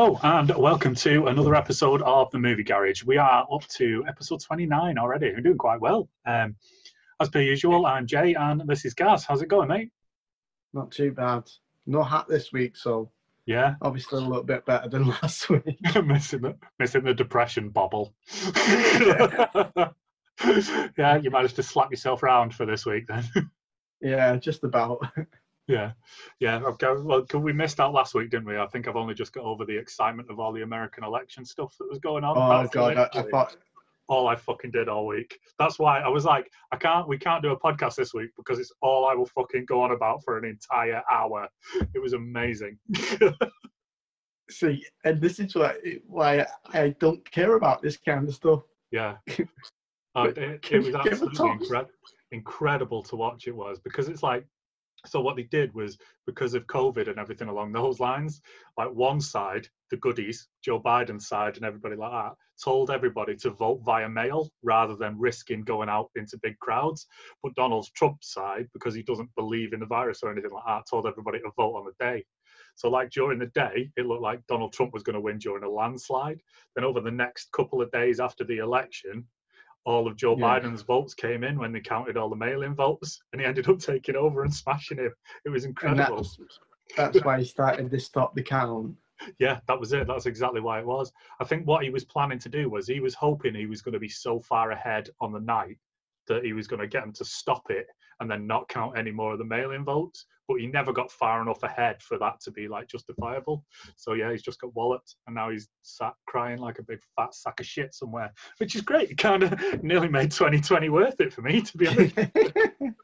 Hello and welcome to another episode of the Movie Garage. We are up to episode 29 already. We're doing quite well. Um, as per usual, I'm Jay and this is Gaz. How's it going, mate? Not too bad. No hat this week, so Yeah, obviously a little bit better than last week. missing the missing the depression bobble. yeah, you managed to slap yourself round for this week then. Yeah, just about. Yeah, yeah. Okay. Well, 'cause we missed out last week, didn't we? I think I've only just got over the excitement of all the American election stuff that was going on. Oh That's god, I, I thought all I fucking did all week. That's why I was like, I can't, we can't do a podcast this week because it's all I will fucking go on about for an entire hour. It was amazing. see, and this is why why I don't care about this kind of stuff. yeah. Oh, it, it was you give a absolutely incredible to watch. It was because it's like, so what they did was because of COVID and everything along those lines, like one side, the goodies, Joe Biden's side and everybody like that, told everybody to vote via mail rather than risking going out into big crowds. But Donald Trump's side, because he doesn't believe in the virus or anything like that, told everybody to vote on the day. So, like during the day, it looked like Donald Trump was going to win during a landslide. Then, over the next couple of days after the election, all of Joe Yeah. Biden's votes came in when they counted all the mail-in votes, and he ended up taking over and smashing him. It was incredible. that's that's why he started to stop the count. Yeah, that was it. That's exactly why it was. I think what he was planning to do was he was hoping he was going to be so far ahead on the night that he was going to get them to stop it and then not count any more of the mail-in votes. But he never got far enough ahead for that to be like justifiable. So yeah, he's just got walloped, and now he's sat crying like a big fat sack of shit somewhere, which is great. It kind of nearly made 2020 worth it for me, to be honest.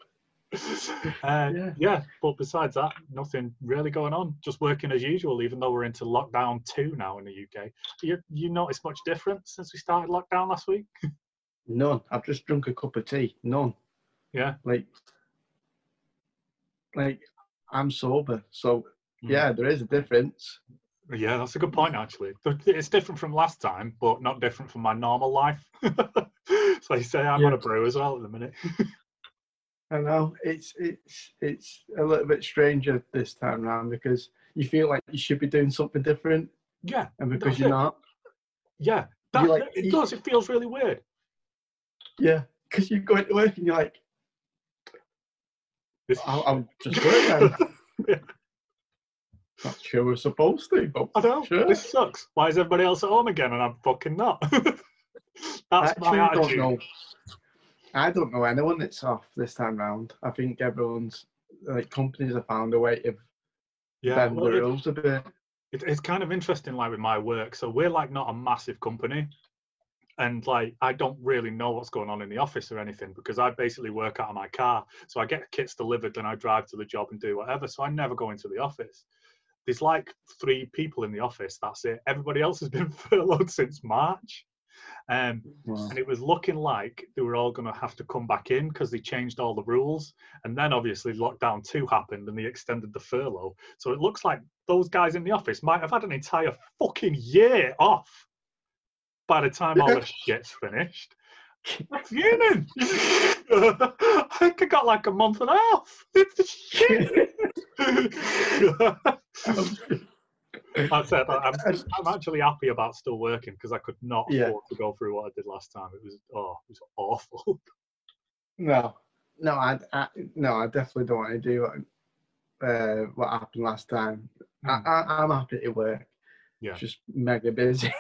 Uh, Yeah. yeah, but besides that, nothing really going on. Just working as usual, even though we're into lockdown two now in the UK. You you notice much difference since we started lockdown last week? None. I've just drunk a cup of tea. None. Yeah, Like like I'm sober, so Mm. yeah, there is a difference. yeah, that's a good point actually. It's different from last time, but not different from my normal life. so I say I'm on a brew as well at the minute. I know it's it's it's a little bit stranger this time round because you feel like you should be doing something different, Yeah, and because you're it. not, yeah. That, You like- it does. It feels really weird. yeah, because you go into work and you're like, This- I'll, I'll just then. Yeah. Not sure we're supposed to, but I know. Sure. This sucks. Why is everybody else at home again and I'm fucking not? That's I my actually don't know. I don't know anyone that's off this time round. I think everyone's like companies have found a way to Yeah, bend well, the it- rules a bit. it, it's kind of interesting like with my work so we're like not a massive company and like i don't really know what's going on in the office or anything because i basically work out of my car. So i get kits delivered then i drive to the job and do whatever. So i never go into the office. There's like three people in the office. That's it. Everybody else has been furloughed since march. Um, Wow. and it was looking like they were all going to have to come back in because they changed all the rules. And then obviously lockdown 2 happened and they extended the furlough. So it looks like those guys in the office might have had an entire fucking year off by the time all this shit's finished I'm fuming I think I got like a month and a half it's shit That's it. I'm, I'm actually happy about still working because I could not Yeah. afford to go through what I did last time. It was oh, it was awful. no, no, I, I no, I definitely don't want to do what, uh, what happened last time. I, Hmm. I, I'm happy to work. Yeah. Just mega busy.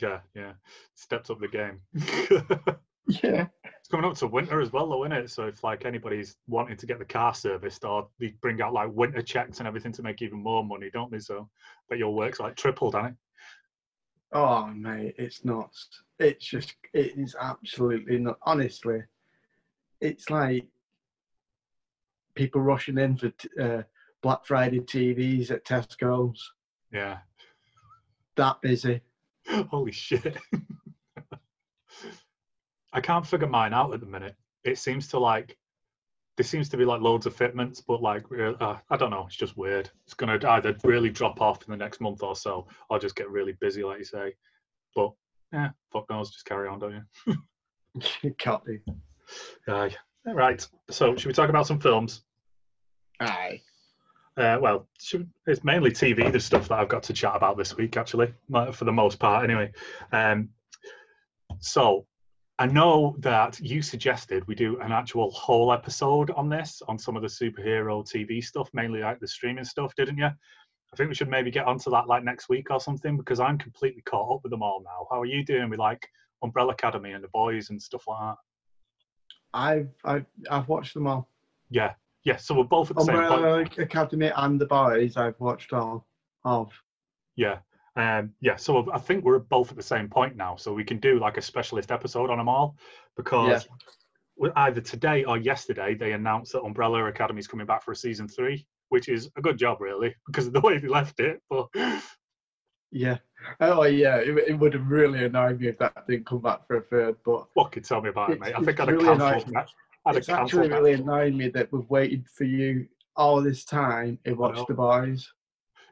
Yeah, yeah. Stepped up the game. yeah. it's coming up to winter as well, though, isn't it? So if like anybody's wanting to get the car serviced, or they bring out like winter checks and everything to make even more money, don't they? So, but your work's like tripled, hasn't it? Oh mate, it's not. It's just it is absolutely not. Honestly, it's like people rushing in for t- uh, Black Friday TVs at Tesco's. Yeah. That busy. Holy shit. I can't figure mine out at the minute. It seems to like, there seems to be like loads of fitments, but like, uh, I don't know, it's just weird. It's going to either really drop off in the next month or so, or just get really busy, like you say. But yeah, fuck knows, just carry on, don't you? you Can't do. Aye. Right. So, should we talk about some films? Aye. Uh, well, it's mainly TV, the stuff that I've got to chat about this week, actually, for the most part, anyway. Um, so, I know that you suggested we do an actual whole episode on this, on some of the superhero TV stuff, mainly like the streaming stuff, didn't you? I think we should maybe get onto that like next week or something because I'm completely caught up with them all now. How are you doing with like Umbrella Academy and the boys and stuff like that? I've I've I've watched them all. Yeah, yeah. So we're both at the same point. Umbrella Academy and the boys. I've watched all of. Yeah. Um, yeah, so I think we're both at the same point now, so we can do like a specialist episode on them all because w- either today or yesterday they announced that Umbrella Academy is coming back for a season three, which is a good job, really, because of the way they left it. But Yeah. Oh yeah. It, it would have really annoyed me if that didn't come back for a third. But what can tell me about it, mate? I think I'd have really cancelled. Annoying. It's actually really annoyed me that we've waited for you all this time to watch the boys.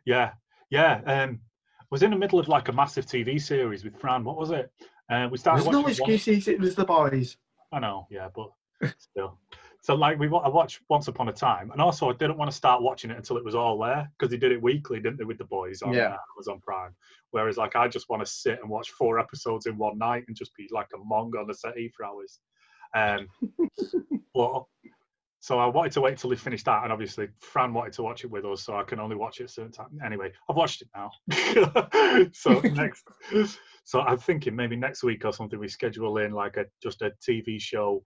Yeah, yeah. Um, I was in the middle of like a massive TV series with Fran. What was it? Uh, we started There's no one- excuses. It was the boys. I know, yeah, but still. So like we I watched Once Upon a Time, and also I didn't want to start watching it until it was all there because they did it weekly, didn't they, with the boys on Yeah. uh, Amazon Prime. Whereas like I just want to sit and watch four episodes in one night and just be like a monk on the settee for hours. Um, but so I wanted to wait till they finished that, and obviously Fran wanted to watch it with us, so I can only watch it certain time. Anyway, I've watched it now. so next, so I'm thinking maybe next week or something we schedule in like a just a TV show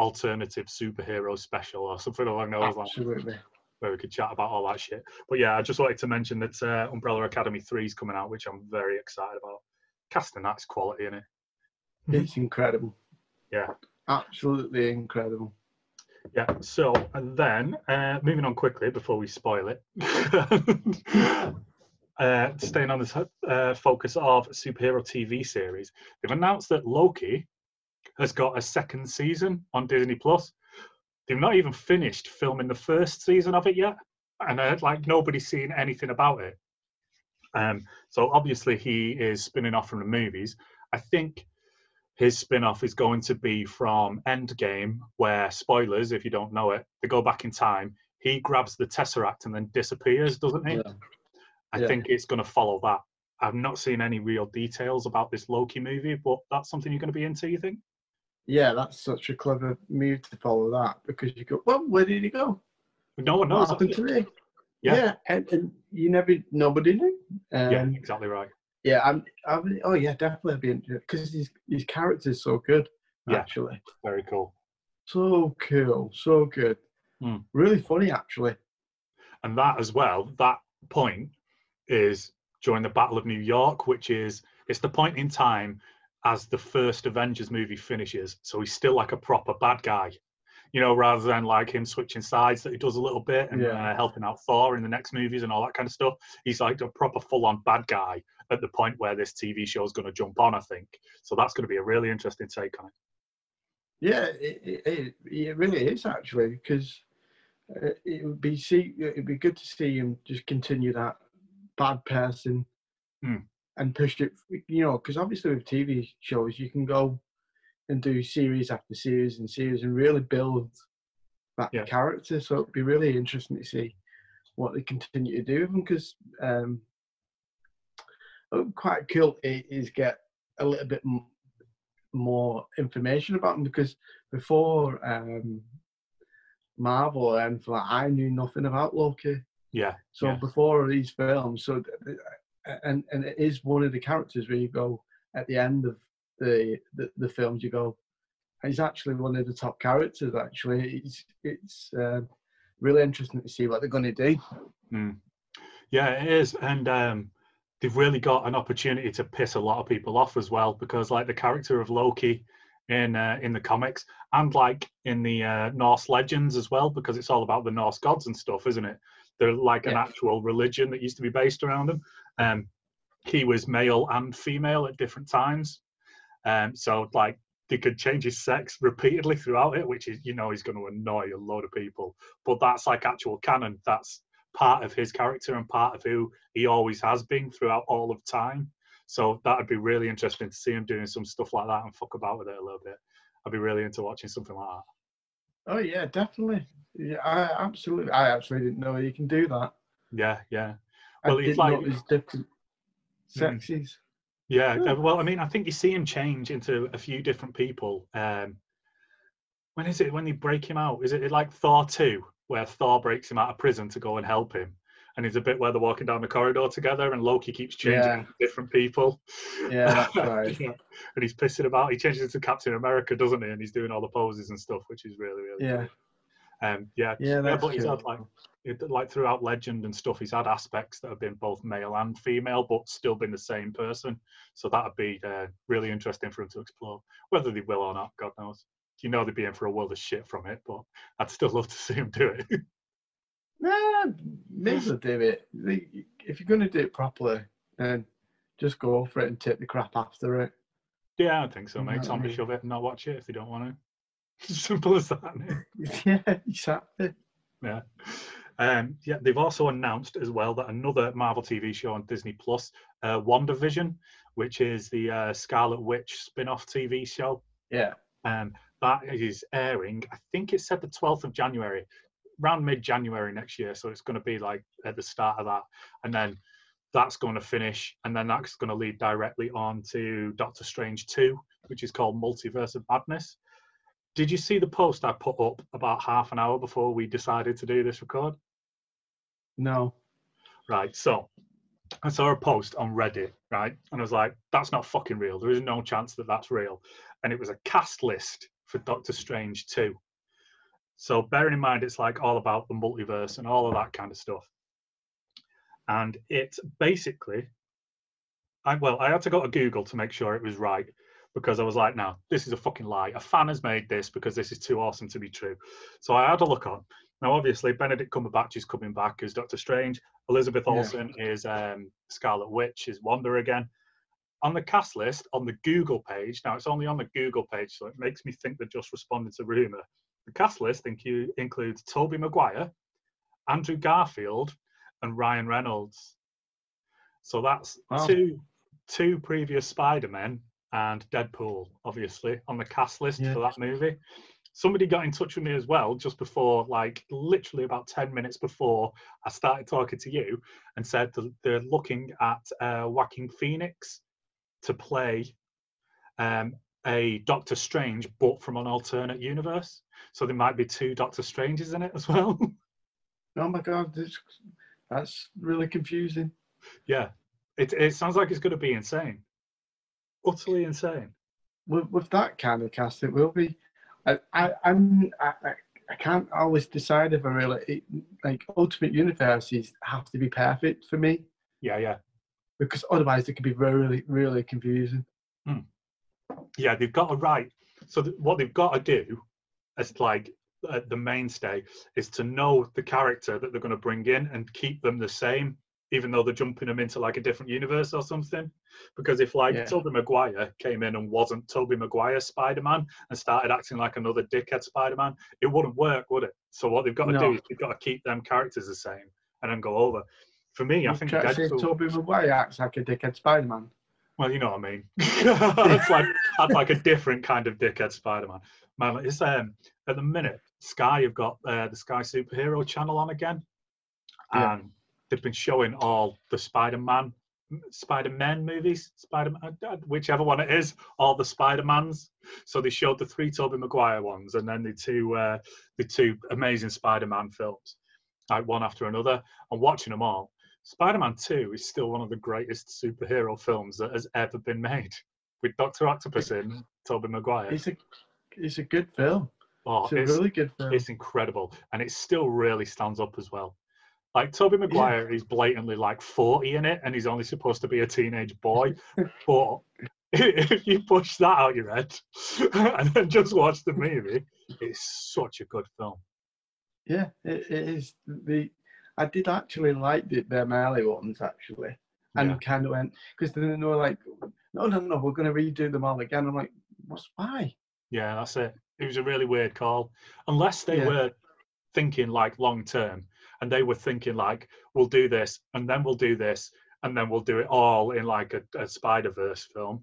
alternative superhero special or something along those lines Absolutely. where we could chat about all that shit. But yeah, I just wanted to mention that uh, Umbrella Academy 3 is coming out, which I'm very excited about. Casting that's quality in it. It's incredible. Yeah. Absolutely incredible. Yeah. So, and then uh, moving on quickly before we spoil it, uh, staying on this uh, focus of superhero TV series, they've announced that Loki has got a second season on Disney Plus. They've not even finished filming the first season of it yet, and uh, like nobody's seen anything about it. Um, so obviously he is spinning off from the movies. I think his spin-off is going to be from Endgame, where spoilers, if you don't know it, they go back in time. He grabs the Tesseract and then disappears, doesn't he? Yeah. I Yeah. think it's going to follow that. I've not seen any real details about this Loki movie, but that's something you're going to be into, you think? Yeah, that's such a clever move to follow that because you go, well, where did he go? No one knows. What happened to him? Yeah. Yeah, and, and you never, nobody knew. Um, yeah, exactly right. Yeah, I'm, I'm, oh yeah, definitely I'd be interested because his his character's so good. Yeah. Actually, Very cool. so cool, so good. Hmm. Really funny, actually. and that as well that point is during the battle of new york which is it's the point in time as the first avengers movie finishes so he's still like a proper bad guy you know rather than like him switching sides that he does a little bit and Yeah. uh, helping out thor in the next movies and all that kind of stuff he's like a proper full-on bad guy at the point where this tv show is going to jump on i think so that's going to be a really interesting take on it Yeah, it, it, it, really is actually because uh, it would be see it'd be good to see him just continue that bad person Hmm. and push it. You know, because obviously with TV shows you can go and do series after series and series and really build that Yeah. character. So it'd be really interesting to see what they continue to do with him because um, quite cool is get a little bit more information about him because before um, Marvel and like, I knew nothing about Loki. yeah So yeah. before these films, so and and it is one of the characters where you go at the end of the the, the films, you go, he's actually one of the top characters. Actually, it's it's um, really interesting to see what they're going to do. Mm. Yeah, it is, and um, they've really got an opportunity to piss a lot of people off as well because, like, the character of Loki in uh, in the comics and like in the uh, Norse legends as well, because it's all about the Norse gods and stuff, isn't it? They're like an actual religion that used to be based around them. Um, he was male and female at different times, um, so like they could change his sex repeatedly throughout it, which is you know is going to annoy a lot of people. But that's like actual canon. That's part of his character and part of who he always has been throughout all of time. So that would be really interesting to see him doing some stuff like that and fuck about with it a little bit. I'd be really into watching something like that. Oh yeah, definitely. Yeah, I absolutely. I actually didn't know you can do that. Yeah, yeah. I Well, it's didn't like- there's different Mm. sexes. Yeah, Yeah. uh, well, I mean, I think you see him change into a few different people. Um, when is it when they break him out? Is it like Thor 2, where Thor breaks him out of prison to go and help him? And there's a bit where they're walking down the corridor together and Loki keeps changing Yeah. different people. Yeah, that's right. Yeah. And he's pissing about. He changes into Captain America, doesn't he? And he's doing all the poses and stuff, which is really, really Yeah, um, yeah, yeah, that's but he's cool. had like, it, like throughout Legend and stuff, he's had aspects that have been both male and female, but still been the same person. So that'd be uh, really interesting for him to explore. Whether they will or not, God knows. You know they'd be in for a world of shit from it, but I'd still love to see him do it. Nah, well do it. If you're going to do it properly, then just go for it and take the crap after it. yeah, I think so, mate. I mean? shove it and not watch it if they don't want to. Simple as that. mate. Yeah, exactly. Yeah. Um, yeah, they've also announced as well that another Marvel TV show on Disney Plus, uh, WandaVision, which is the uh, Scarlet Witch spin-off TV show, Yeah, um, that is airing. I think it said the 12th of January, around mid-January next year. So it's going to be like at the start of that, and then that's going to finish, and then that's going to lead directly on to Doctor Strange 2, which is called Multiverse of Madness. Did you see the post I put up about half an hour before we decided to do this record? no. Right. So I saw a post on Reddit, right? And I was like, that's not fucking real. There is no chance that that's real. And it was a cast list for Doctor Strange 2. So bearing in mind, it's like all about the multiverse and all of that kind of stuff. And it's basically, I, well, I had to go to Google to make sure it was right because I was like, no, this is a fucking lie. A fan has made this because this is too awesome to be true. So I had a look on. Now, obviously, Benedict Cumberbatch is coming back as Doctor Strange. Elizabeth Yeah. Olsen is um, Scarlet Witch, is Wanda again. On the cast list, on the Google page, now it's only on the Google page, so it makes me think they're just responding to rumour. The cast list incu- includes Tobey Maguire, Andrew Garfield, and Ryan Reynolds. So that's Wow. two two previous Spider-Men and Deadpool, obviously, on the cast list Yeah. for that movie. Somebody got in touch with me as well just before, like literally about 10 minutes before I started talking to you, and said that they're looking at uh, Joaquin Phoenix to play um, a Doctor Strange, but from an alternate universe. So there might be two Doctor Stranges in it as well. Oh my god, this, that's really confusing. yeah, it, it sounds like it's going to be insane. Utterly insane. With, with that kind of cast, it will be. I, I, I'm, I, I, I can't always decide if I really it, like Ultimate Universes have to be perfect for me Yeah, yeah. Because otherwise it can be really, really confusing. yeah, they've got to write. So th- what they've got to do, as like uh, the mainstay, is to know the character that they're going to bring in and keep them the same, even though they're jumping them into like a different universe or something. Because if like Yeah. Tobey Maguire came in and wasn't Tobey Maguire Spider Man and started acting like another dickhead Spider Man, it wouldn't work, would it? So what they've got to No. do is they've got to keep them characters the same and then go over. For me, I You think to say Deadpool. Tobey Maguire acts like a dickhead Spider-Man. Well, you know what I mean. it's like that's like a different kind of dickhead Spider-Man. Man, it's um at the minute Sky have got uh, the Sky Superhero channel on again, Yeah. and they've been showing all the Spider-Man, Spider-Man movies, Spider-Man, uh, whichever one it is, all the Spider-Mans. So they showed the three Tobey Maguire ones, and then the two uh, the two Amazing Spider-Man films, like one after another. And watching them all, Spider-Man 2 is still one of the greatest superhero films that has ever been made. With Doctor Octopus in, Tobey Maguire. It's a, it's a good film. oh, It's a it's, really good film. it's incredible. And it still really stands up as well. Like Tobey Maguire is blatantly like 40 in it and he's only supposed to be a teenage boy. but if you push that out your head and then just watch the movie, it's such a good film. Yeah, it, it is. The I did actually like the, them early ones actually, and Yeah. kind of went because then they were like, no, no, no, we're going to redo them all again. I'm like, what's why? Yeah, that's it. It was a really weird call. Unless they Yeah. were thinking like long term and they were thinking like, we'll do this and then we'll do this and then we'll do it all in like a, a Spider Verse film.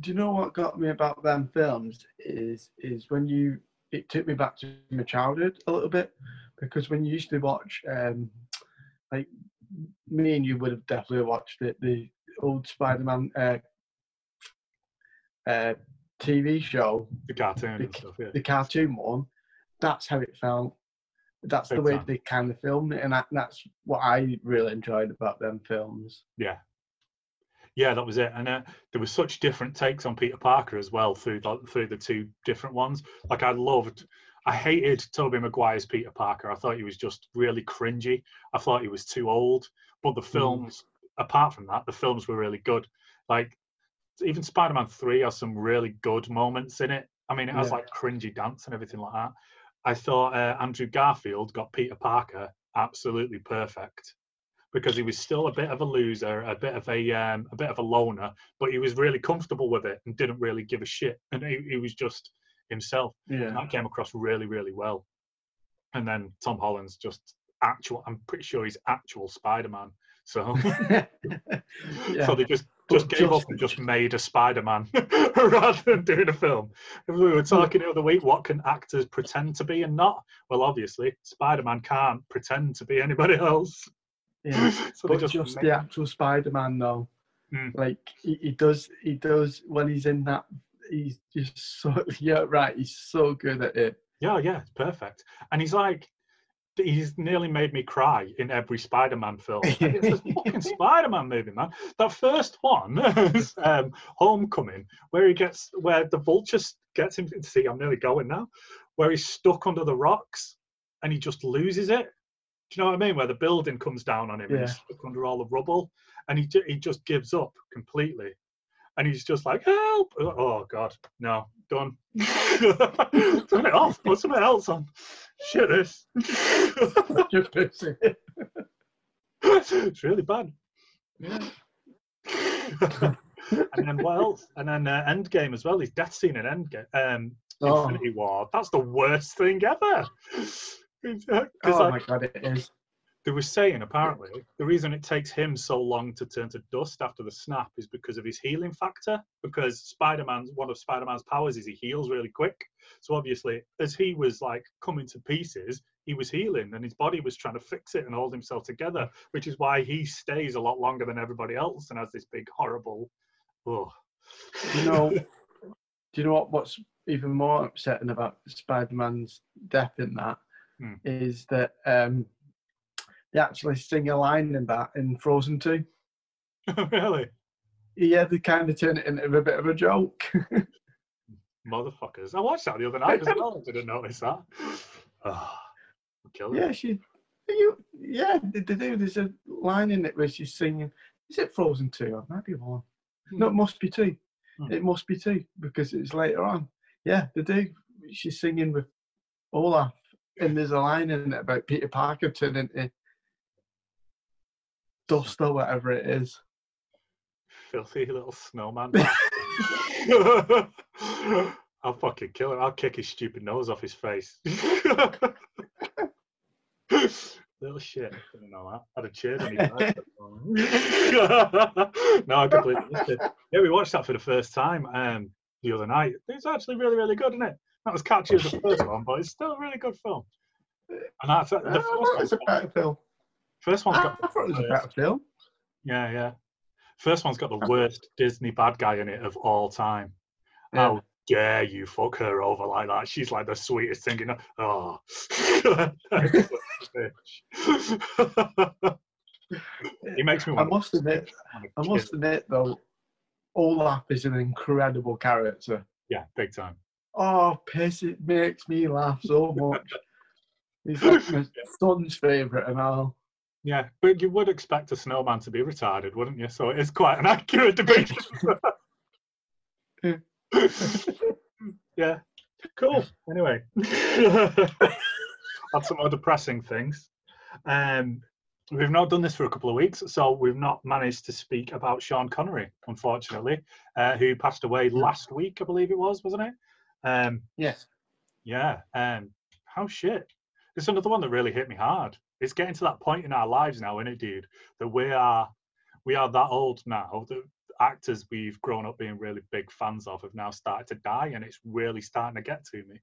Do you know what got me about them films is is when you it took me back to my childhood a little bit because when you used to watch, um, like me and you would have definitely watched it, the old Spider-Man uh, uh, TV show, The cartoon The and stuff. Yeah. the cartoon one. That's how it felt. That's the way time. they kind of filmed it, and that, that's what I really enjoyed about them films. Yeah. Yeah, that was it. And uh, there were such different takes on Peter Parker as well through the, through the two different ones. Like I loved, I hated Tobey Maguire's Peter Parker. I thought he was just really cringy. I thought he was too old. But the films, apart from that, the films were really good. Like even Spider-Man Three has some really good moments in it. I mean, it has Yeah. like cringy dance and everything like that. I thought uh, Andrew Garfield got Peter Parker absolutely perfect because he was still a bit of a loser, a bit of a um, a bit of a loner, but he was really comfortable with it and didn't really give a shit, and he, he was just himself. And Yeah. that came across really, really well. And then Tom Holland's just actual. I'm pretty sure he's actual Spider-Man. So, Yeah. so they just just gave up and just made a Spider-Man rather than doing a film. If we were talking the other week, what can actors pretend to be and not? Well, obviously, Spider-Man can't pretend to be anybody else. yeah. so but just, just, made- the actual Spider-Man though, Mm. like he, he does, he does when he's in that. He's just so yeah, right. He's so good at it. Yeah, yeah, it's perfect. And he's like, he's nearly made me cry in every Spider-Man film. And it's a fucking Spider-Man movie, man. That first one, is, um, Homecoming, where he gets, where the vulture s- gets him. To See, I'm nearly going now. Where he's stuck under the rocks, and he just loses it. Do you know what I mean? Where the building comes down on him, and he's stuck under all the rubble, and he he just gives up completely. And he's just like, help! Oh God, no, done. Turn it off. Put something else on. Shit, this. Just it. it's really bad. Yeah. and then what else? And then uh, Endgame as well. His death scene in Endgame, um, Oh, Infinity War. That's the worst thing ever. Oh like, my god, it is. They were saying apparently the reason it takes him so long to turn to dust after the snap is because of his healing factor. Because Spider-Man's one of Spider-Man's powers is he heals really quick. So obviously, as he was like coming to pieces, he was healing, and his body was trying to fix it and hold himself together. Which is why he stays a lot longer than everybody else and has this big horrible. Oh, You know, do you know what? What's even more upsetting about Spider-Man's death in that is Hmm. that um, they actually sing a line in that in Frozen Two. really? Yeah, they kind of turn it into a bit of a joke. Motherfuckers. I watched that the other night as well. I didn't notice that. Oh, kill yeah, she. You, yeah, they, they do. There's a line in it where she's singing. Is it Frozen Two? Or maybe one. No, it must be two. Hmm. It must be two because it's later on. Yeah, they do. She's singing with Olaf, and there's a line in it about Peter Parker turning into dust or whatever it is. Filthy little snowman. I'll fucking kill him. I'll kick his stupid nose off his face. little shit. I didn't know that. I'd have cheered he no, I completely missed it. Yeah, we watched that for the first time um, the other night. It's actually really, really good, isn't it? Not as catchy as the first one, but it's still a really good film. And that's the first thought it was a one. better film. First one's I got the thought it was a worst- better film. Yeah, yeah. First one's got the worst Disney bad guy in it of all time. Yeah. How dare you fuck her over like that? She's like the sweetest thing. You know? Oh, he makes me I must admit, I must admit though, Olaf is an incredible character. Yeah, big time. Oh, piss! It makes me laugh so much. He's like my son's favourite and all. Yeah, but you would expect a snowman to be retarded, wouldn't you? So it is quite an accurate depiction. yeah, cool. Anyway, had some more depressing things. Um, we've not done this for a couple of weeks, so we've not managed to speak about Sean Connery, unfortunately, uh, who passed away last week, I believe it was, wasn't it? Um, Yes. yeah. Um, how shit. It's another one that really hit me hard. It's getting to that point in our lives now, isn't it, dude? That we are we are that old now. The actors we've grown up being really big fans of have now started to die, and it's really starting to get to me.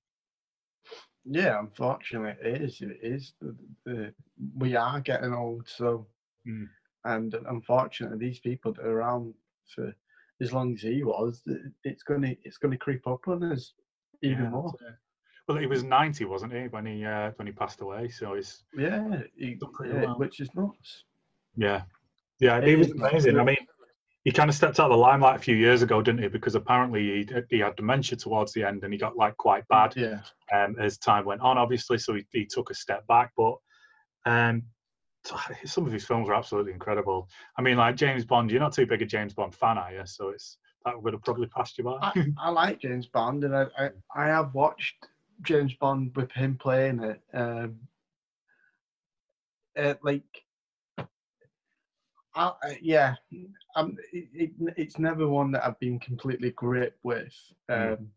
Yeah, unfortunately, it is. It is. The, the, we are getting old, so Mm. and unfortunately, these people that are around for as long as he was, it's gonna it's gonna creep up on us even Yeah, more. it. Well, he was 90, wasn't he, when he uh, when he passed away? So he's Yeah, he- yeah, well. which is nuts. yeah, yeah. He was amazing. I mean, he kind of stepped out of the limelight a few years ago, didn't he? Because apparently he he had dementia towards the end, and he got like quite bad Yeah, um, as time went on, obviously. So he, he took a step back, but um, some of his films are absolutely incredible. I mean, like James Bond. You're not too big a James Bond fan, are you? So it's that would have probably passed you by. I, I like James Bond, and I, I I have watched James Bond with him playing it. Um, uh, like, I, yeah, um, it, it, it's never one that I've been completely gripped with. Um, Mm.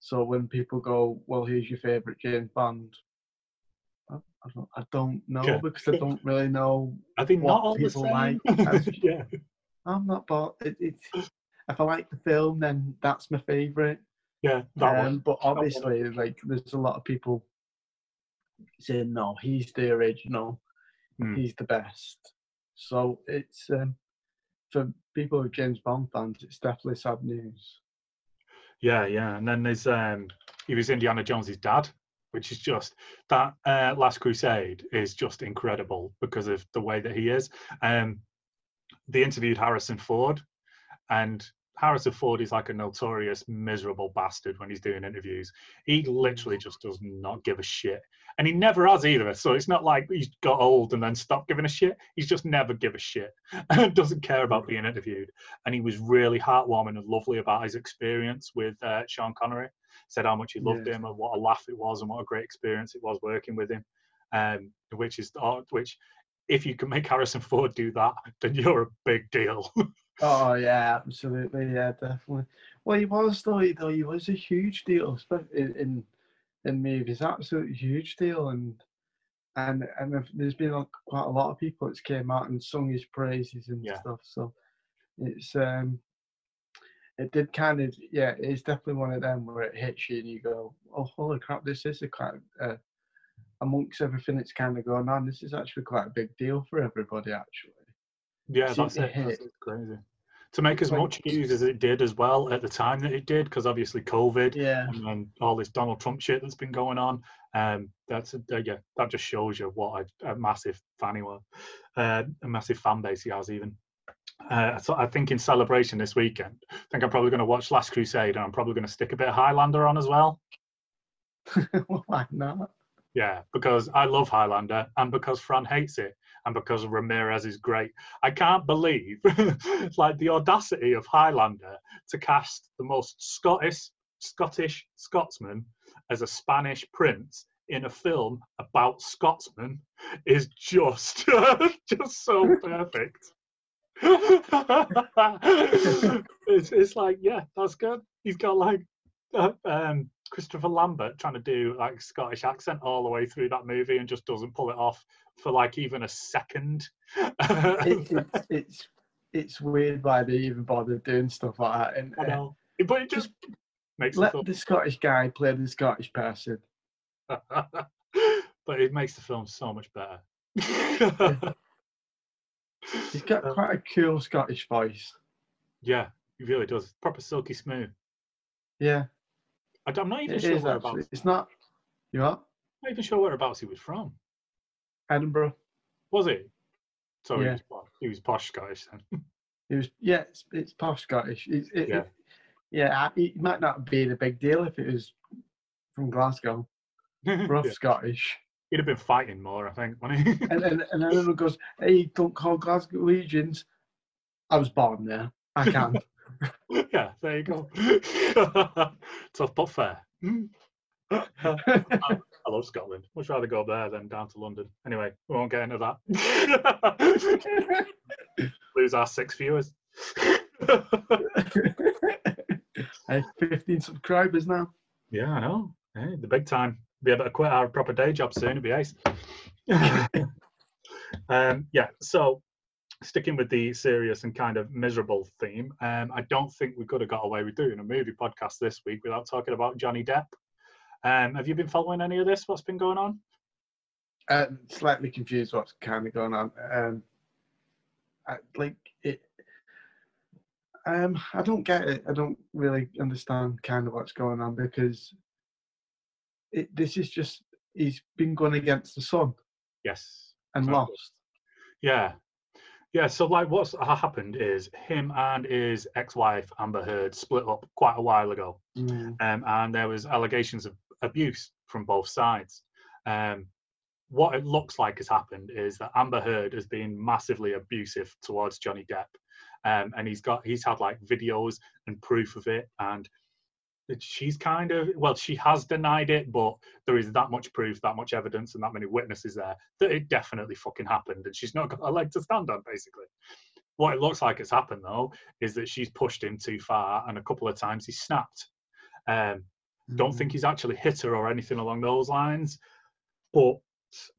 So when people go, "Well, who's your favorite James Bond?" I, I don't, I don't know Yeah. because I don't really know. I think what not all people like. yeah, I'm not, but it, it's if I like the film, then that's my favorite. Yeah, that Um, one. but one. obviously, like, there's a lot of people saying no, he's the original, Hmm. he's the best. So it's um, for people who James Bond fans, it's definitely sad news. Yeah, yeah. And then there's um he was Indiana Jones's dad, which is just that uh Last Crusade is just incredible because of the way that he is. Um they interviewed Harrison Ford and Harrison Ford is like a notorious miserable bastard when he's doing interviews. He literally just does not give a shit. And he never has either. So it's not like he's got old and then stopped giving a shit. He's just never give a shit. and doesn't care about being interviewed. And he was really heartwarming and lovely about his experience with uh, Sean Connery. Said how much he loved Yeah. him and what a laugh it was and what a great experience it was working with him. Um, which is uh, which if you can make Harrison Ford do that, then you're a big deal. Oh yeah, absolutely, yeah, definitely. Well, he was though. he- Though he was a huge deal, in in, in movies, absolute huge deal, and and and there's been like, quite a lot of people that's came out and sung his praises and Yeah. stuff. So it's um, it did kind of yeah, it's definitely one of them where it hits you and you go, oh holy crap, this is a quite uh, amongst everything that's kind of going on. This is actually quite a big deal for everybody, actually. Yeah, that's it. That's crazy. To make as much news as it did as well at the time that it did, because obviously COVID Yeah. and then all this Donald Trump shit that's been going on. Um, that's a, uh, yeah, that just shows you what a, a massive fan he was, uh, a massive fan base he has even. Uh, so I think in celebration this weekend, I think I'm probably going to watch Last Crusade and I'm probably going to stick a bit of Highlander on as well. Why not? Yeah, because I love Highlander and because Fran hates it and because Ramirez is great. I can't believe like the audacity of Highlander to cast the most Scottish Scottish Scotsman as a Spanish prince in a film about Scotsmen is just just so perfect. it's, it's like yeah, that's good. He's got like uh, um, Christopher Lambert trying to do like Scottish accent all the way through that movie and just doesn't pull it off for like even a second. it, it's it's it's weird why they even bother doing stuff like that. And I uh, but it just makes let film. the Scottish guy play the Scottish person. but it makes the film so much better. He's got Uh, quite a cool Scottish voice. yeah, he really does. Proper silky smooth. Yeah, I, am not even it sure whereabouts. It's not. You what? not even sure whereabouts he was from. Edinburgh. Was he? So he, was posh, he was posh Scottish then. It was. Yeah, it's, it's posh Scottish. It's, it, Yeah. it- yeah, it might not be the big deal if it was from Glasgow, rough Yeah. Scottish. He'd have been fighting more, I think, wouldn't he? And and then everyone goes, "Hey, don't call Glasgow Legions." I was born there. I can't. yeah, there you go. Tough but fair. I love Scotland. Much rather go there than down to London. Anyway, we won't get into that. Lose our six viewers. I have 15 subscribers now. yeah, I know. Hey, the big time. Be able to quit our proper day job soon. It'd be ace. um, yeah, so sticking with the serious and kind of miserable theme, um, I don't think we could have got away with doing a movie podcast this week without talking about Johnny Depp. Um, have you been following any of this? What's been going on? Uh, slightly confused what's kind of going on. Um, I, like it. Um, I don't get it. I don't really understand kind of what's going on because it, this is just he's been going against the sun Yes. and lost. Yeah. Yeah, so like what's happened is him and his ex-wife Amber Heard split up quite a while ago, Mm. um, and there was allegations of abuse from both sides. Um, what it looks like has happened is that Amber Heard has been massively abusive towards Johnny Depp, um, and he's got he's had like videos and proof of it, and she's kind of well she has denied it, but there is that much proof, that much evidence, and that many witnesses there that it definitely fucking happened, and she's not got a leg to stand on basically. What it looks like has happened though is that she's pushed him too far, and a couple of times he snapped. Um, don't think he's actually hit her or anything along those lines. But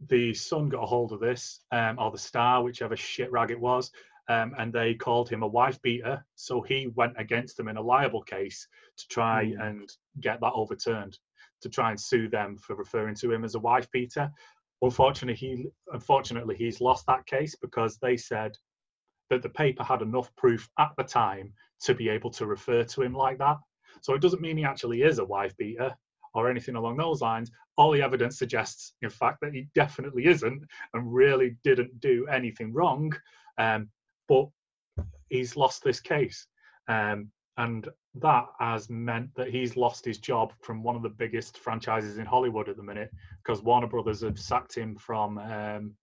the Sun got a hold of this, um, or the Star, whichever shit rag it was, um, and they called him a wife beater. So he went against them in a liable case to try Mm. and get that overturned, to try and sue them for referring to him as a wife beater. Unfortunately, he unfortunately he's lost that case because they said that the paper had enough proof at the time to be able to refer to him like that. So it doesn't mean he actually is a wife beater or anything along those lines. All the evidence suggests, in fact, that he definitely isn't and really didn't do anything wrong. Um, but he's lost this case. Um, and that has meant that he's lost his job from one of the biggest franchises in Hollywood at the minute because Warner Brothers have sacked him from um,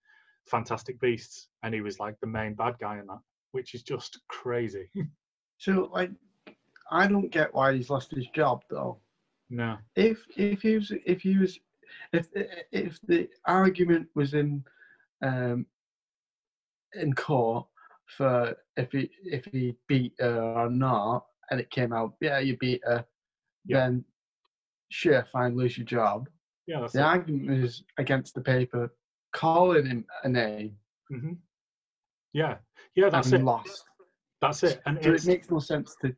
Fantastic Beasts and he was like the main bad guy in that, which is just crazy. So like, I don't get why he's lost his job though. no. If if he was if he was if if the argument was in um in court for if he if he beat her or not, and it came out yeah you beat her, Yeah. then sure fine lose your job. Yeah, that's The argument is against the paper calling him a name hmm Yeah, yeah, that's and it. lost. That's it. And So it makes no sense to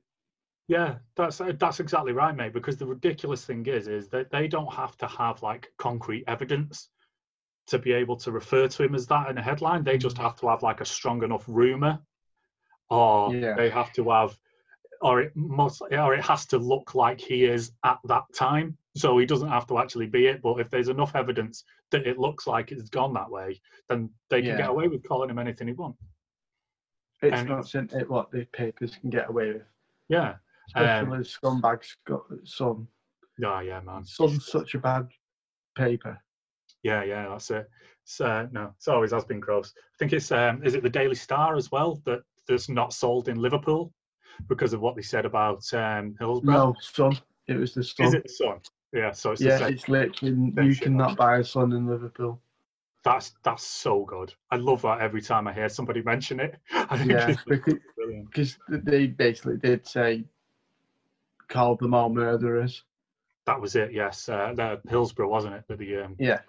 yeah, that's that's exactly right, mate. Because the ridiculous thing is, is that they don't have to have like concrete evidence to be able to refer to him as that in a headline. They just mm. have to have like a strong enough rumor, or Yeah. they have to have, or it must, or it has to look like he is at that time. So he doesn't have to actually be it. But if there's enough evidence that it looks like it's gone that way, then they can Yeah. get away with calling him anything he wants. it's And- not it what the papers can get away with. Yeah. Especially Um, scumbags got Sun. Oh yeah, man. Sun's such a bad paper. Yeah, yeah, that's it. So uh, no, it's always has been gross. I think it's um, is it the Daily Star as well that that's not sold in Liverpool because of what they said about um, Hillsborough. No, Sun. It was the Sun. Is it the Sun? Yeah, so it's the yeah, it's literally you cannot buy a Sun in Liverpool. That's that's so good. I love that every time I hear somebody mention it. I think Yeah, because because they basically did say called them all murderers. That was it. Yes, uh, the Hillsborough wasn't it? That the um, Yeah,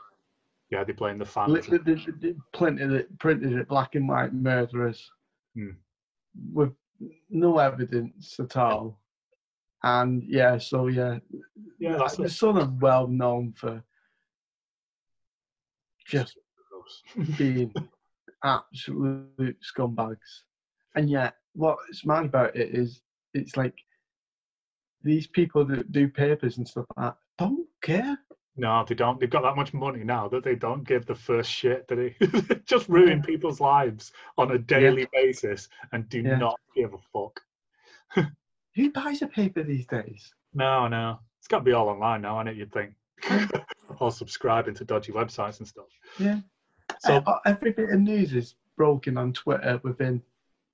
yeah they blamed the fans. literally they, they printed it, printed it black and white murderers Hmm. with no evidence at all. And yeah, so yeah, Yeah, that's the it. Sun are well known for just being absolute scumbags. And yet, what's mad about it is it's like these people that do papers and stuff like that don't care. No, they don't. They've got that much money now that they don't give the first shit that they just ruin people's lives on a daily basis and do Yeah. not give a fuck. Who buys a paper these days? No, no. It's got to be all online now, isn't it? You'd think. or subscribing to dodgy websites and stuff. Yeah. So, Uh, every bit of news is broken on Twitter within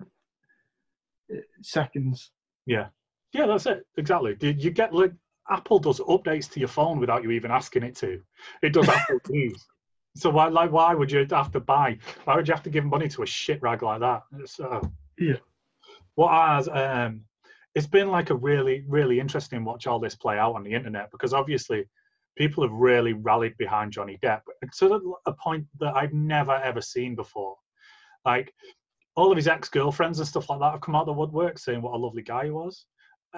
uh, seconds. yeah. Yeah, that's it. Exactly. Did you get like Apple does updates to your phone without you even asking it to? It does Apple News. So why, like, why would you have to buy? Why would you have to give money to a shit rag like that? It's, uh, Yeah. What has um, it's been like a really, really interesting watch all this play out on the internet because obviously people have really rallied behind Johnny Depp to a point that I've never ever seen before. Like all of his ex girlfriends and stuff like that have come out of the woodwork saying what a lovely guy he was.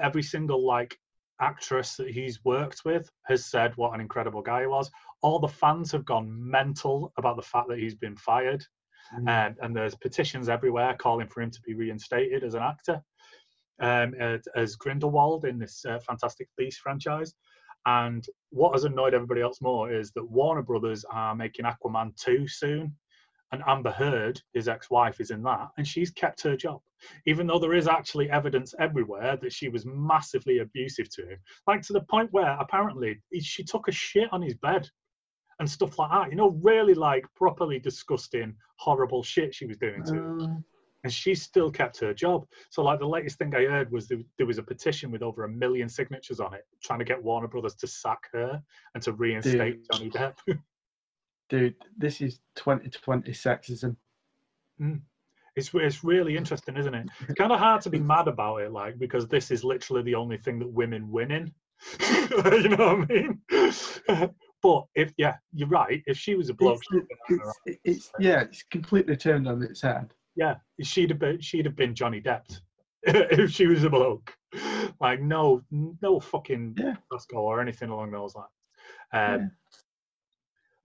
Every single like actress that he's worked with has said what an incredible guy he was. All the fans have gone mental about the fact that he's been fired, Mm. and, and there's petitions everywhere calling for him to be reinstated as an actor, um, as, Grindelwald in this uh, Fantastic Beast franchise. And what has annoyed everybody else more is that Warner Brothers are making Aquaman 2 soon. And Amber Heard, his ex wife, is in that. And she's kept her job, even though there is actually evidence everywhere that she was massively abusive to him. Like to the point where apparently she took a shit on his bed and stuff like that. You know, really like properly disgusting, horrible shit she was doing to him Uh, and she still kept her job. So, like the latest thing I heard was there, there was a petition with over a million signatures on it, trying to get Warner Brothers to sack her and to reinstate Dude. Johnny Depp. dude, this is 2020 sexism. it's it's really interesting, isn't it? It's kind of hard to be mad about it, like because this is literally the only thing that women win in. you know what I mean? but if yeah, you're right. If she was a bloke, It's, she'd have been on her it's, it's, yeah, it's completely turned on its head. yeah, she'd have been she'd have been Johnny Depp if she was a bloke. Like no no fucking Yeah. Or anything along those lines. Um, Yeah.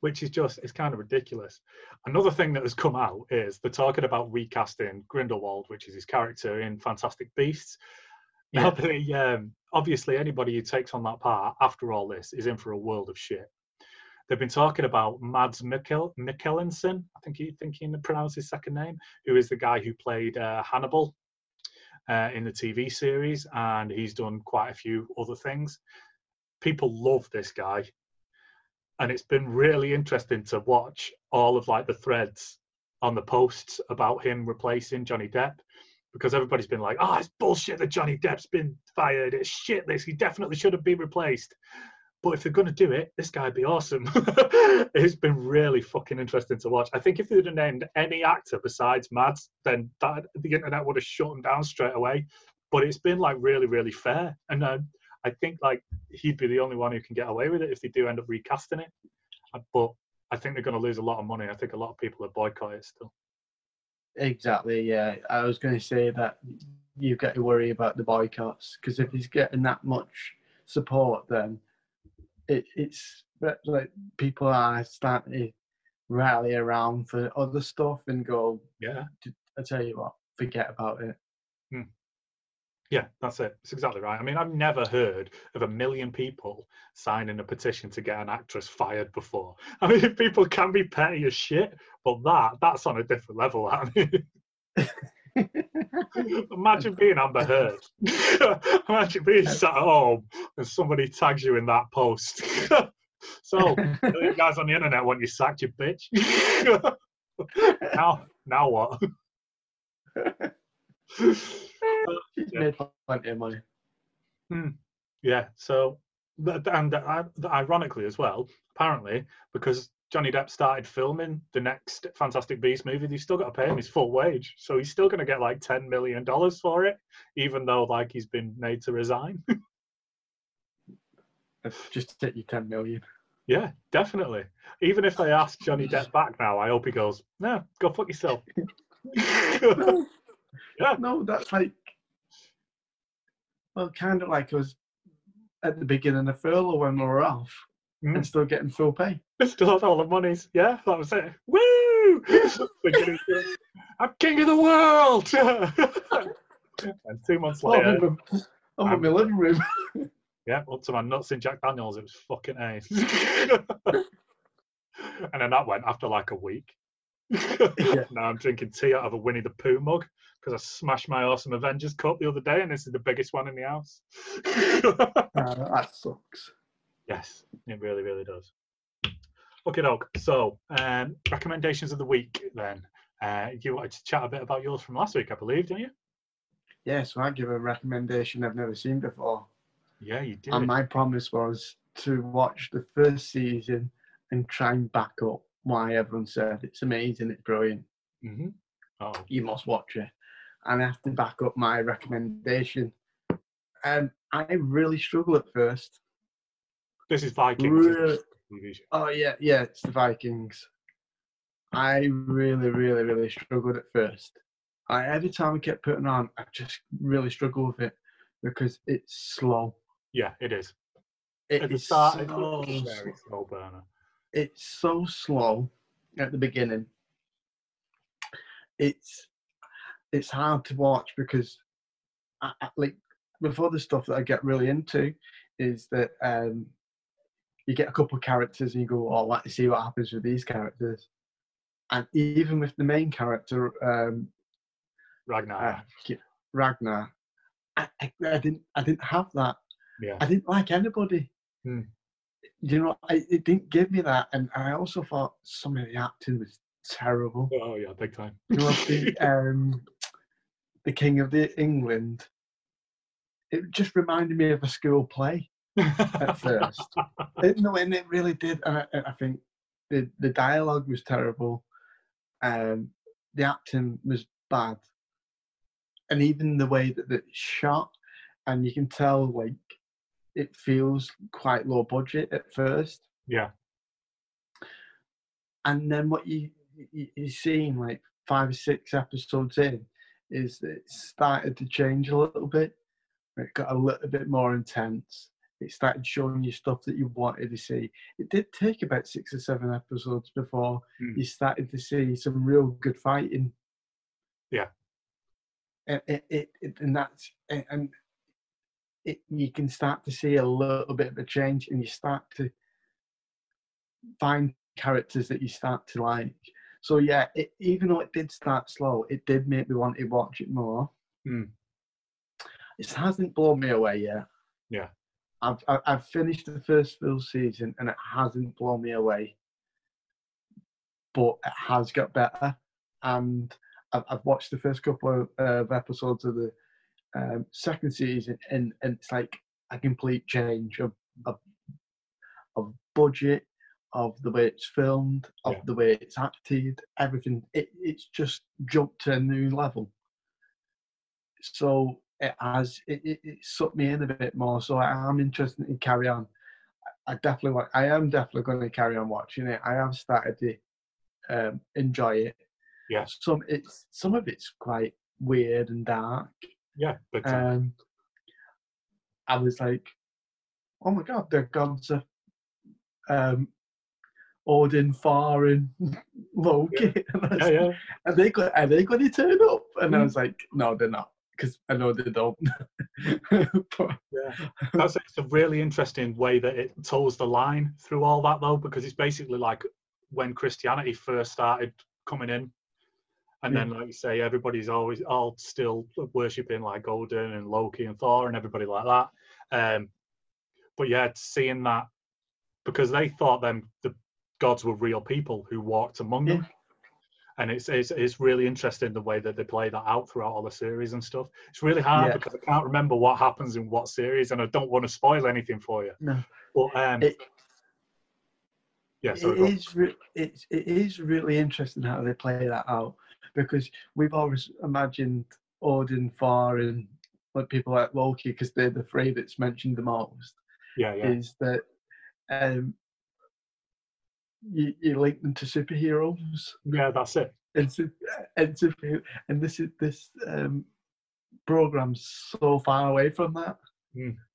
Which is just it's kind of ridiculous. Another thing that has come out is they're talking about recasting Grindelwald, which is his character in Fantastic Beasts. Now, the, um, obviously, anybody who takes on that part after all this is in for a world of shit. They've been talking about Mads Mikkel, Mikkelsen, I think he think he pronounced his second name, who is the guy who played uh, Hannibal uh, in the TV series, and he's done quite a few other things. People love this guy, and it's been really interesting to watch all of like the threads on the posts about him replacing Johnny Depp because everybody's been like, "Oh, it's bullshit that Johnny Depp's been fired. It's shit. This he definitely should have been replaced." But if they're going to do it, this guy'd be awesome. it's been really fucking interesting to watch. I think if they'd have named any actor besides Mads, then that, the internet would have shut him down straight away. But it's been like really, really fair, and uh, I think like he'd be the only one who can get away with it if they do end up recasting it. Uh, But I think they're going to lose a lot of money. I think a lot of people are boycott it still. Exactly, yeah. I was going to say that you've got to worry about the boycotts because if he's getting that much support, then it, it's like people are starting to rally around for other stuff and go, Yeah. I tell you what, forget about it. Yeah, that's it. It's exactly right. I mean, I've never heard of a million people signing a petition to get an actress fired before. I mean, people can be petty as shit, but that that's on a different level. I mean, imagine being Amber Heard. imagine being sat at home and somebody tags you in that post. so, you guys on the internet want you sacked, you bitch. now, now what? Made plenty of money. Yeah. So, and uh, ironically as well, apparently, because Johnny Depp started filming the next Fantastic Beast movie, they've still got to pay him his full wage. So he's still going to get like ten million dollars for it, even though like he's been made to resign. Just take you 10 million. yeah, definitely. Even if they ask Johnny Depp back now, I hope he goes, "No, go fuck yourself." Yeah. no, that's like, well, kind of like us at the beginning of furlough when we were off Mm. and still getting full pay. Still have all the monies. Yeah, that was it. Woo! I'm king of the world. and two months Oh, later, I'm, in my, I'm in my living room. yeah, up to my nuts in Jack Daniels. It was fucking ace. and then that went after like a week. Now I'm drinking tea out of a Winnie the Pooh mug because I smashed my awesome Avengers cup the other day, and this is the biggest one in the house. Ah, that sucks. Yes, it really, really does. Okay, doke. So, um, recommendations of the week then. Uh, you wanted to chat a bit about yours from last week, I believe, didn't you? Yeah, so I give a recommendation I've never seen before. Yeah, you did. And my promise was to watch the first season and try and back up why everyone said it's amazing, it's brilliant, hmm Oh, you must watch it. And I have to back up my recommendation. Um, I really struggle at first. this is Vikings. Really? it? TV show. Oh yeah, yeah, it's the Vikings. I really, really, really struggled at first. I, every time I kept putting on, I just really struggled with it because it's slow. Yeah, it is. It At the is start, so, it's a very slow burner. It's so slow at the beginning. It's it's hard to watch because, I, I, like, before the stuff that I get really into is that um, you get a couple of characters and you go, "Oh, like to see what happens with these characters." And even with the main character, um, Ragnar. uh, Ragnar, I, I, I didn't I didn't have that. yeah. I didn't like anybody. Hmm. You know, I, it didn't give me that, and I also thought some of the acting was terrible. Oh yeah, big time. You know, the um, the King of the England. It just reminded me of a school play at first. It, no, and it really did. And I, I think the the dialogue was terrible. Um, the acting was bad, and even the way that it's shot, and you can tell like it feels quite low budget at first, yeah. and then what you you, you seeing like five or six episodes in is that it started to change a little bit. It got a little bit more intense. It started showing you stuff that you wanted to see. It did take about six or seven episodes before Hmm. you started to see some real good fighting. Yeah. And it, it, it and that's and it, you can start to see a little bit of a change, and you start to find characters that you start to like. So yeah, it, even though it did start slow, it did make me want to watch it more. Hmm. It hasn't blown me away yet. Yeah. I've I've finished the first full season and it hasn't blown me away, but it has got better. And I've, I've watched the first couple of, of episodes of the um, second season, and, and it's like a complete change of of, of budget, of the way it's filmed, of Yeah. the way it's acted, everything. It, it's just jumped to a new level. So it has it, it, it sucked me in a bit more. So I am interested in carry on. I definitely want. I am definitely going to carry on watching it. I have started to um, enjoy it. Yeah. Some it's some of it's quite weird and dark. Yeah, big. Um, I was like, oh my god, the gods are um, Odin, and Loki. And I was yeah, yeah. are they going? Are they going to turn up? And I Mm. was like, no, they're not, because I know they don't. but, Yeah, that's it's a really interesting way that it toes the line through all that though, because it's basically like when Christianity first started coming in, and then like you say, everybody's always all still worshiping like Odin and Loki and Thor and everybody like that. Um, but yeah, seeing that because they thought them the gods were real people who walked among them. And it's, it's it's really interesting the way that they play that out throughout all the series and stuff. It's really hard Yeah. because I can't remember what happens in what series, and I don't want to spoil anything for you. no, But um, it, yeah, sorry, it is re- it's it is really interesting how they play that out because we've always imagined Odin, Thor, and like people like Loki because they're the three that's mentioned the most. yeah, yeah, Is that um, you, you link them to superheroes yeah. That's it. and and and this is this um, program's so far away from that. Mm.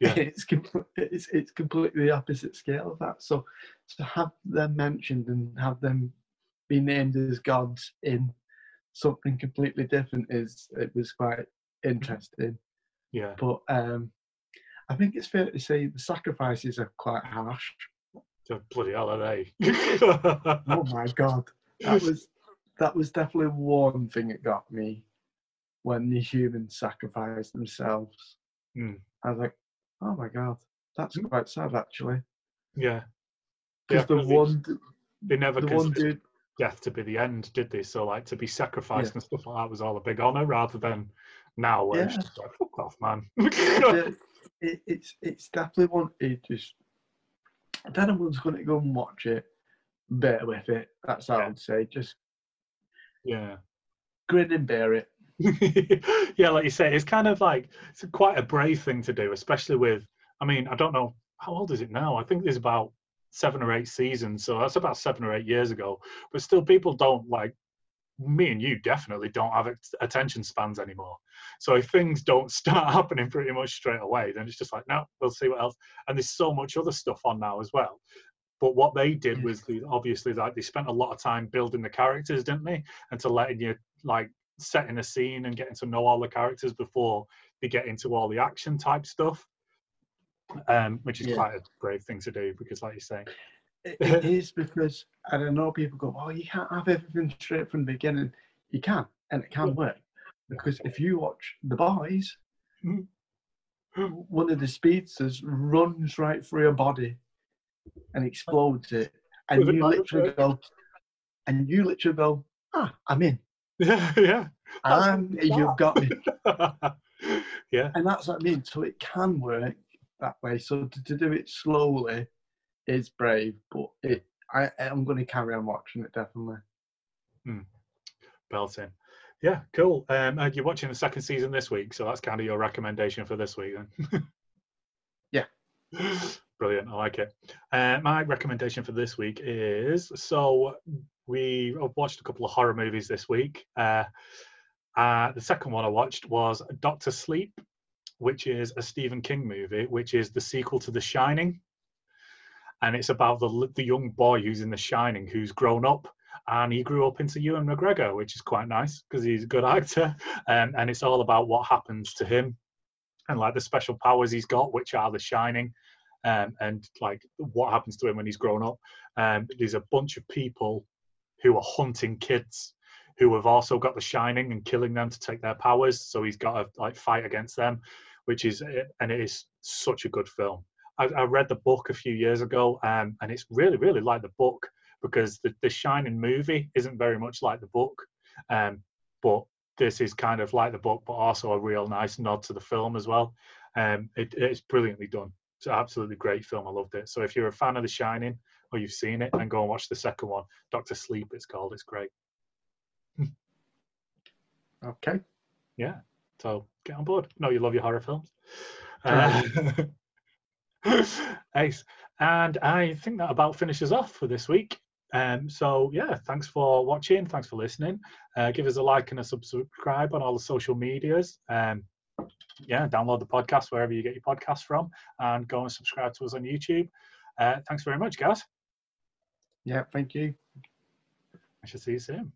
Yeah. it's, it's it's completely the opposite scale of that. So to have them mentioned and have them be named as gods in something completely different is it was quite interesting. Yeah, But um, I think it's fair to say the sacrifices are quite harsh. So bloody hell are they? Oh my god, that was that was definitely one thing that got me when the humans sacrificed themselves. Hmm. I was like, oh my god, that's quite sad actually. yeah. Because Yeah, the one, They never the one considered dude, death to be the end, did they? So like to be sacrificed Yeah. and stuff like that was all a big honor, rather than now where it's just like fuck off, man. it, it's it's definitely one. It just if anyone's going to go and watch it, bear with it. That's all Yeah. I'd say. Just yeah. grin and bear it. yeah, like you say, it's kind of like it's quite a brave thing to do, especially with. I mean, I don't know how old is it now. I think there's about seven or eight seasons, so that's about seven or eight years ago. But still, people don't like me and you definitely don't have attention spans anymore. So if things don't start happening pretty much straight away, then it's just like, no, we'll see what else. And there's so much other stuff on now as well. But what they did was the, obviously like they spent a lot of time building the characters, didn't they? And to letting you like setting a scene and getting to know all the characters before they get into all the action type stuff. Um, which is yeah. quite a brave thing to do because, like you say, it, it is because I don't know people go, oh, you can't have everything straight from the beginning. You can, and it can work because if you watch The Boys, mm-hmm. one of the speedsters runs right through a body and explodes it, and you literally go, and you literally go, ah, I'm in. Yeah, yeah. And you've got me. yeah. And that's what I mean. So it can work that way. So to, to do it slowly is brave, but it I I'm going to carry on watching it definitely. Hmm. Belting. Yeah, cool. Um, you're watching the second season this week, so that's kind of your recommendation for this week, then. yeah. Brilliant. I like it. Uh, my recommendation for this week is so we watched a couple of horror movies this week. Uh, uh, the second one I watched was Doctor Sleep, which is a Stephen King movie, which is the sequel to The Shining. And it's about the the young boy who's in The Shining, who's grown up, and he grew up into Ewan McGregor, which is quite nice because he's a good actor, um, and it's all about what happens to him, and like the special powers he's got, which are The Shining, um, and like what happens to him when he's grown up. Um, there's a bunch of people who are hunting kids who have also got The Shining and killing them to take their powers, so he's got to like fight against them, which is and it is such a good film. I, I read the book a few years ago, um, and it's really, really like the book because the, the Shining movie isn't very much like the book, um, but this is kind of like the book, but also a real nice nod to the film as well. Um, it, it's brilliantly done. It's an absolutely great film. I loved it. So if you're a fan of The Shining or you've seen it, then go and watch the second one, Doctor Sleep. It's called. It's great. okay. Yeah. So get on board. No, you love your horror films. Uh, Ace. And I think that about finishes off for this week. Um, so yeah, thanks for watching. Thanks for listening. Uh, give us a like and a subscribe on all the social medias. Um, yeah, download the podcast wherever you get your podcast from, and go and subscribe to us on YouTube. Uh, thanks very much, guys. Yeah, thank you. I shall see you soon.